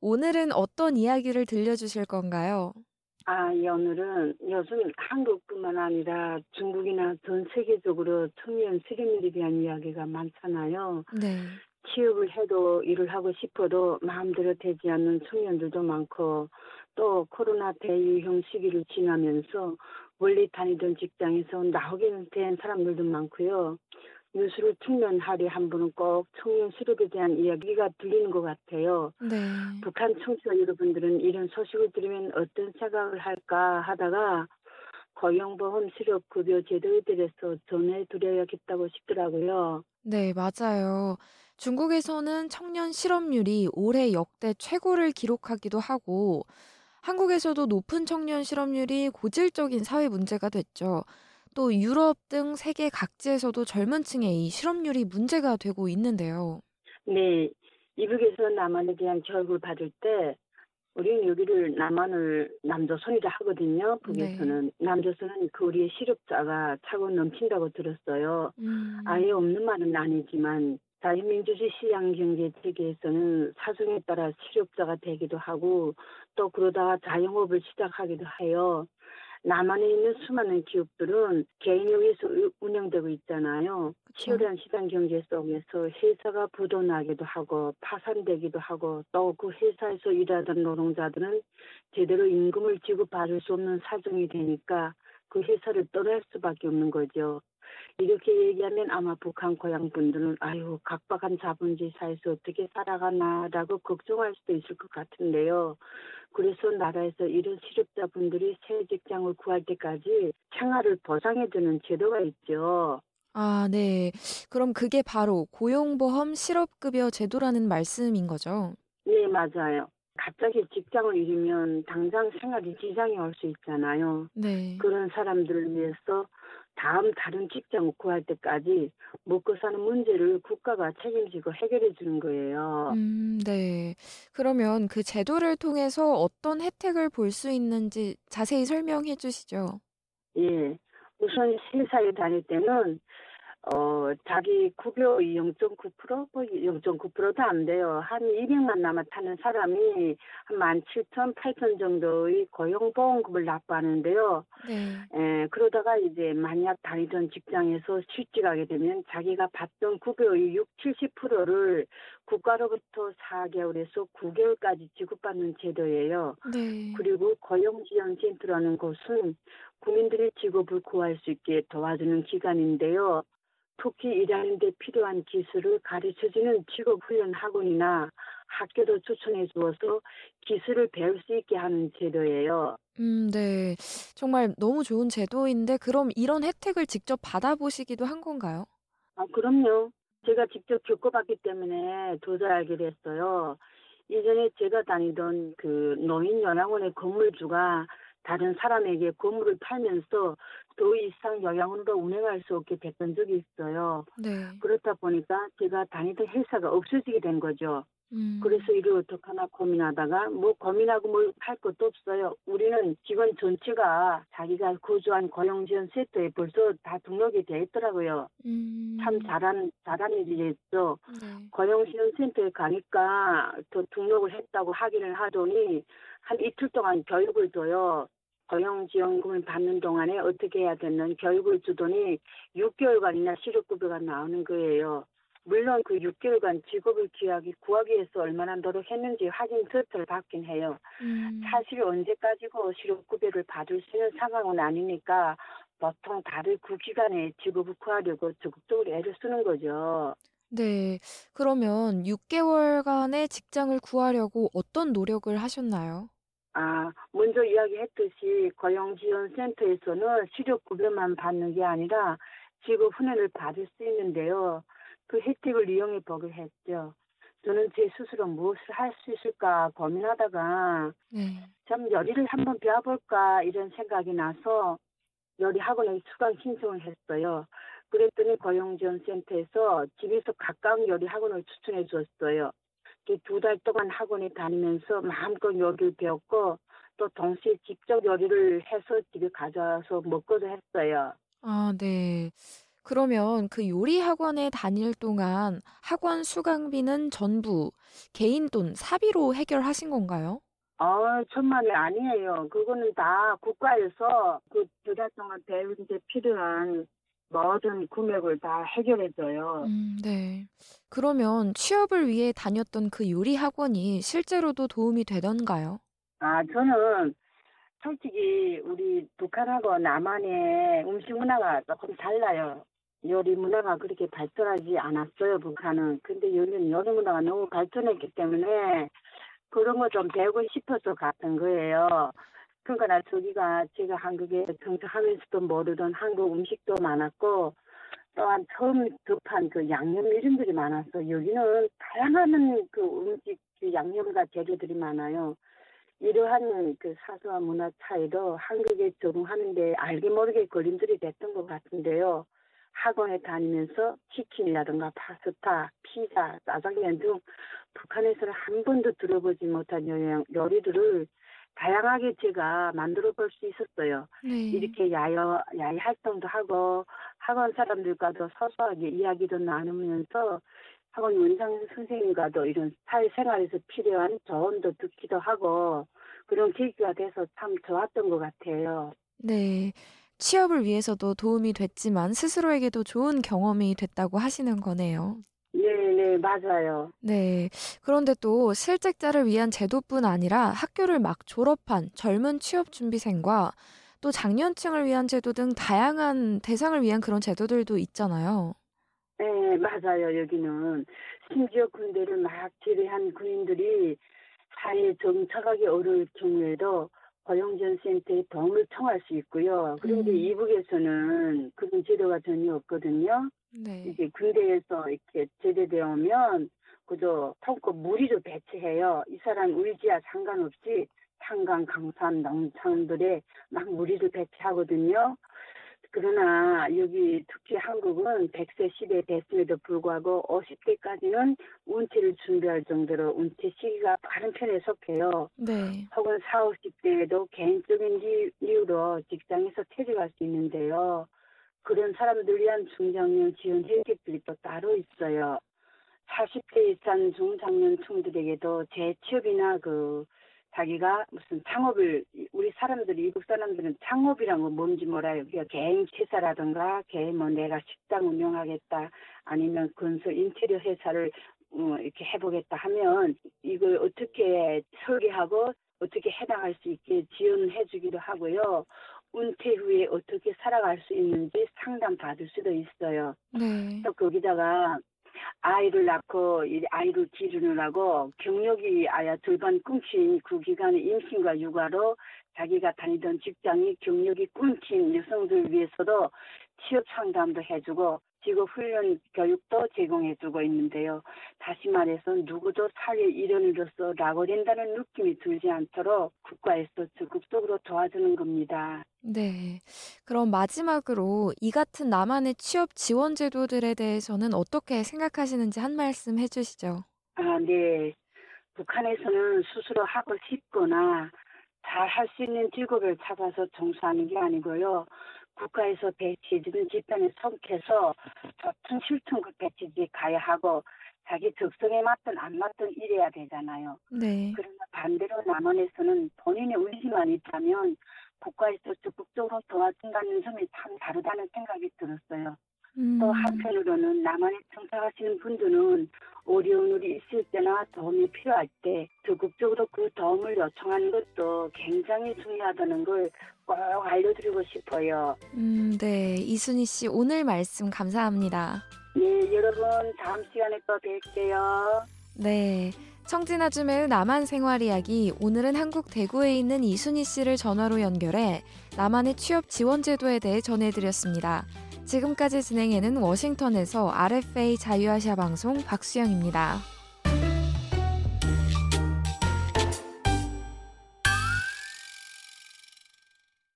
오늘은 어떤 이야기를 들려주실 건가요? 아, 예, 오늘은 요즘 한국뿐만 아니라 중국이나 전 세계적으로 청년 실업률에 대한 이야기가 많잖아요. 네. 취업을 해도 일을 하고 싶어도 마음대로 되지 않는 청년들도 많고 또 코로나 대유형 시기를 지나면서 원래 다니던 직장에서 나오게 된 사람들도 많고요. 뉴스를 틀면 하루에 한 번은 꼭 청년 실업에 대한 이야기가 들리는 것 같아요. 네. 북한 청취자 여러분들은 이런 소식을 들으면 어떤 생각을 할까 하다가 고용보험 실업급여 제도에 대해서 전해드려야겠다고 싶더라고요. 네, 맞아요. 중국에서는 청년 실업률이 올해 역대 최고를 기록하기도 하고, 한국에서도 높은 청년 실업률이 고질적인 사회 문제가 됐죠. 또 유럽 등 세계 각지에서도 젊은 층의 이 실업률이 문제가 되고 있는데요. 네, 이북에서 남한에 대한 교육을 받을 때 우리는 여기를 남한을 남조선이라 하거든요. 북에서는 남조선은 그 우리의 실업자가 차고 넘친다고 들었어요. 음, 아예 없는 말은 아니지만 자유민주주의 시장 경제 체계에서는 사정에 따라 실업자가 되기도 하고 또 그러다가 자영업을 시작하기도 해요. 남한에 있는 수많은 기업들은 개인에 우- 운영되고 있잖아요. 치열한 시장 경제 속에서 회사가 부도나기도 하고 파산되기도 하고 또 그 회사에서 일하던 노동자들은 제대로 임금을 지급받을 수 없는 사정이 되니까 그 회사를 떠날 수밖에 없는 거죠. 이렇게 얘기하면 아마 북한 고향 분들은 아유 각박한 자본주의 사회에서 어떻게 살아가나라고 걱정할 수도 있을 것 같은데요. 그래서 나라에서 이런 실업자분들이 새 직장을 구할 때까지 생활을 보상해주는 제도가 있죠. 아, 네. 그럼 그게 바로 고용보험 실업급여 제도라는 말씀인 거죠? 네, 맞아요. 갑자기 직장을 잃으면 당장 생활에 지장이 올 수 있잖아요. 네. 그런 사람들을 위해서 다음 다른 직장을 구할 때까지 먹고 사는 문제를 국가가 책임지고 해결해 주는 거예요. 음, 네. 그러면 그 제도를 통해서 어떤 혜택을 볼 수 있는지 자세히 설명해 주시죠. 예. 우선 회사에 다닐 때는 어 자기 급여의 0.9%, 뭐 0.9%도 안 돼요. 한 200만 남아 타는 사람이 한 17,000, 8,000 정도의 고용보험금을 납부하는데요. 네. 에, 그러다가 이제 만약 다니던 직장에서 취직하게 되면 자기가 받던 급여의 6, 70%를 국가로부터 4개월에서 9개월까지 지급받는 제도예요. 네. 그리고 고용지원센터라는 곳은 국민들이 직업을 구할 수 있게 도와주는 기관인데요. 특히 일하는 데 필요한 기술을 가르쳐주는 직업훈련 학원이나 학교도 추천해 주어서 기술을 배울 수 있게 하는 제도예요. 음, 네. 정말 너무 좋은 제도인데 그럼 이런 혜택을 직접 받아보시기도 한 건가요? 아, 그럼요. 제가 직접 겪어봤기 때문에 더잘 알게 됐어요. 예전에 제가 다니던 그 노인연합원의 건물주가 다른 사람에게 건물을 팔면서 더 이상 영향으로 운행할 수 없게 됐던 적이 있어요. 네. 그렇다 보니까 제가 다니던 회사가 없어지게 된 거죠. 음, 그래서 이를 어떡하나 고민하다가 뭐 고민하고 뭘 할 것도 없어요. 우리는 직원 전체가 자기가 거주한 고용지원 센터에 벌써 다 등록이 돼 있더라고요. 음, 참 잘한 잘한 일이겠죠. 네. 고용지원 센터에 가니까 또 등록을 했다고 확인을 하더니 한 이틀 동안 교육을 줘요. 고용지원금을 받는 동안에 어떻게 해야 되는 교육을 주더니 6개월간이나 실업급여가 나오는 거예요. 물론 그 6개월간 직업을 구하기, 구하기 위해서 얼마나 노력했는지 확인 서류를 받긴 해요. 음, 사실 언제까지고 실업급여를 받을 수 있는 상황은 아니니까 보통 다들 그 기간에 직업을 구하려고 적극적으로 애를 쓰는 거죠. 네. 그러면 6개월간의 직장을 구하려고 어떤 노력을 하셨나요? 아, 먼저 이야기했듯이 고용지원센터에서는 실업급여만 받는 게 아니라 직업 훈련을 받을 수 있는데요. 그 혜택을 이용해 보기로 했죠. 저는 제 스스로 무엇을 할 수 있을까 고민하다가 네. 참 요리를 한번 배워볼까 이런 생각이 나서 요리 학원에 수강 신청을 했어요. 그랬더니 고용지원센터에서 집에서 가까운 요리 학원을 추천해 줬어요. 두 달 동안 학원에 다니면서 마음껏 요리를 배웠고 또 동시에 직접 요리를 해서 집에 가져와서 먹고도 했어요. 아, 네. 그러면 그 요리 학원에 다닐 동안 학원 수강비는 전부 개인 돈, 사비로 해결하신 건가요? 어, 천만에 아니에요. 그거는 다 국가에서 그 두 달 동안 배우는 데 필요한 모든 금액을 다 해결해줘요. 음, 네. 그러면 취업을 위해 다녔던 그 요리 학원이 실제로도 도움이 되던가요? 아, 저는 솔직히 우리 북한하고 남한의 음식 문화가 조금 달라요. 요리 문화가 그렇게 발전하지 않았어요, 북한은. 근데 여기는 요리 문화가 너무 발전했기 때문에 그런 거 좀 배우고 싶어서 갔던 거예요. 그러니까 나 저기가 제가 한국에 정착하면서도 모르던 한국 음식도 많았고 또한 처음 접한 그 양념 이름들이 많았어. 여기는 다양한 그 음식 그 양념과 재료들이 많아요. 이러한 그 사소한 문화 차이도 한국에 적응하는데 알게 모르게 걸림돌이 됐던 것 같은데요. 학원에 다니면서 치킨이라든가 파스타, 피자, 짜장면 등 북한에서는 한 번도 들어보지 못한 요리들을 다양하게 제가 만들어 볼 수 있었어요. 네. 이렇게 야외, 야외 활동도 하고 학원 사람들과도 소소하게 이야기도 나누면서 학원 원장 선생님과도 이런 사회생활에서 필요한 조언도 듣기도 하고 그런 계기가 돼서 참 좋았던 것 같아요. 네. 취업을 위해서도 도움이 됐지만 스스로에게도 좋은 경험이 됐다고 하시는 거네요. 네, 네, 맞아요. 네. 그런데 또 실직자를 위한 제도뿐 아니라 학교를 막 졸업한 젊은 취업 준비생과 또 장년층을 위한 제도 등 다양한 대상을 위한 그런 제도들도 있잖아요. 네, 맞아요. 여기는 심지어 군대를 막 제대한 군인들이 사회에 정착하기 어려울 경우에도 고용전센터에 도움을 청할 수 있고요. 그런데 음. 이북에서는 그런 제도가 전혀 없거든요. 네. 이게 군대에서 이렇게 제대되어 오면 그저 통고 무리로 배치해요. 이 사람 의지와 상관없이 탄강, 강산, 농산들에 막 무리를 배치하거든요. 그러나 여기 특히 한국은 100세 시대 됐음에도 불구하고 50대까지는 운치를 준비할 정도로 운치 시기가 빠른 편에 속해요. 네. 혹은 40, 50대에도 개인적인 이유로 직장에서 퇴직할 수 있는데요. 그런 사람들 위한 중장년 지원 혜택들이 또 따로 있어요. 40대 이상 중장년층들에게도 재취업이나 그 자기가 무슨 창업을 우리 사람들이 이국 사람들은 창업이란 건 뭔지 몰라요. 그러니까 개인 회사라든가 개인 뭐 내가 식당 운영하겠다 아니면 건설 인테리어 회사를 어, 이렇게 해보겠다 하면 이걸 어떻게 설계하고 어떻게 해당할 수 있게 지원해주기도 하고요. 은퇴 후에 어떻게 살아갈 수 있는지 상담 받을 수도 있어요. 네. 또 거기다가 아이를 낳고 아이를 기르느라고 경력이 아야 절반 끊긴 그 기간에 임신과 육아로 자기가 다니던 직장이 경력이 끊긴 여성들 위해서도 취업 상담도 해주고 직업 훈련 교육도 제공해주고 있는데요. 다시 말해서 누구도 사회 일원으로서 낙오된다는 느낌이 들지 않도록 국가에서 적극적으로 도와주는 겁니다. 네. 그럼 마지막으로 이 같은 나만의 취업 지원 제도들에 대해서는 어떻게 생각하시는지 한 말씀 해주시죠. 아, 네. 북한에서는 스스로 하고 싶거나 잘 할 수 있는 직업을 찾아서 종사하는 게 아니고요. 국가에서 배치해주는 집단에 속해서 좋든 싫든 그 배치지에 가야 하고 자기 적성에 맞든 안 맞든 일해야 되잖아요. 네. 그러나 반대로 남원에서는 본인의 의지만 있다면 국가에서 적극적으로 도와준다는 점이 참 다르다는 생각이 들었어요. 음. 또 한편으로는 남한에 정착하시는 분들은 어려운 일이 있을 때나 도움이 필요할 때 적극적으로 그 도움을 요청하는 것도 굉장히 중요하다는 걸 꼭 알려드리고 싶어요. 음, 네. 이순희 씨 오늘 말씀 감사합니다. 예, 여러분 다음 시간에 또 뵐게요. 네. 청진아줌의 남한 생활 이야기 오늘은 한국 대구에 있는 이순희 씨를 전화로 연결해 남한의 취업 지원 제도에 대해 전해드렸습니다. 지금까지 진행해는 워싱턴에서 RFA 자유아시아 방송 박수영입니다.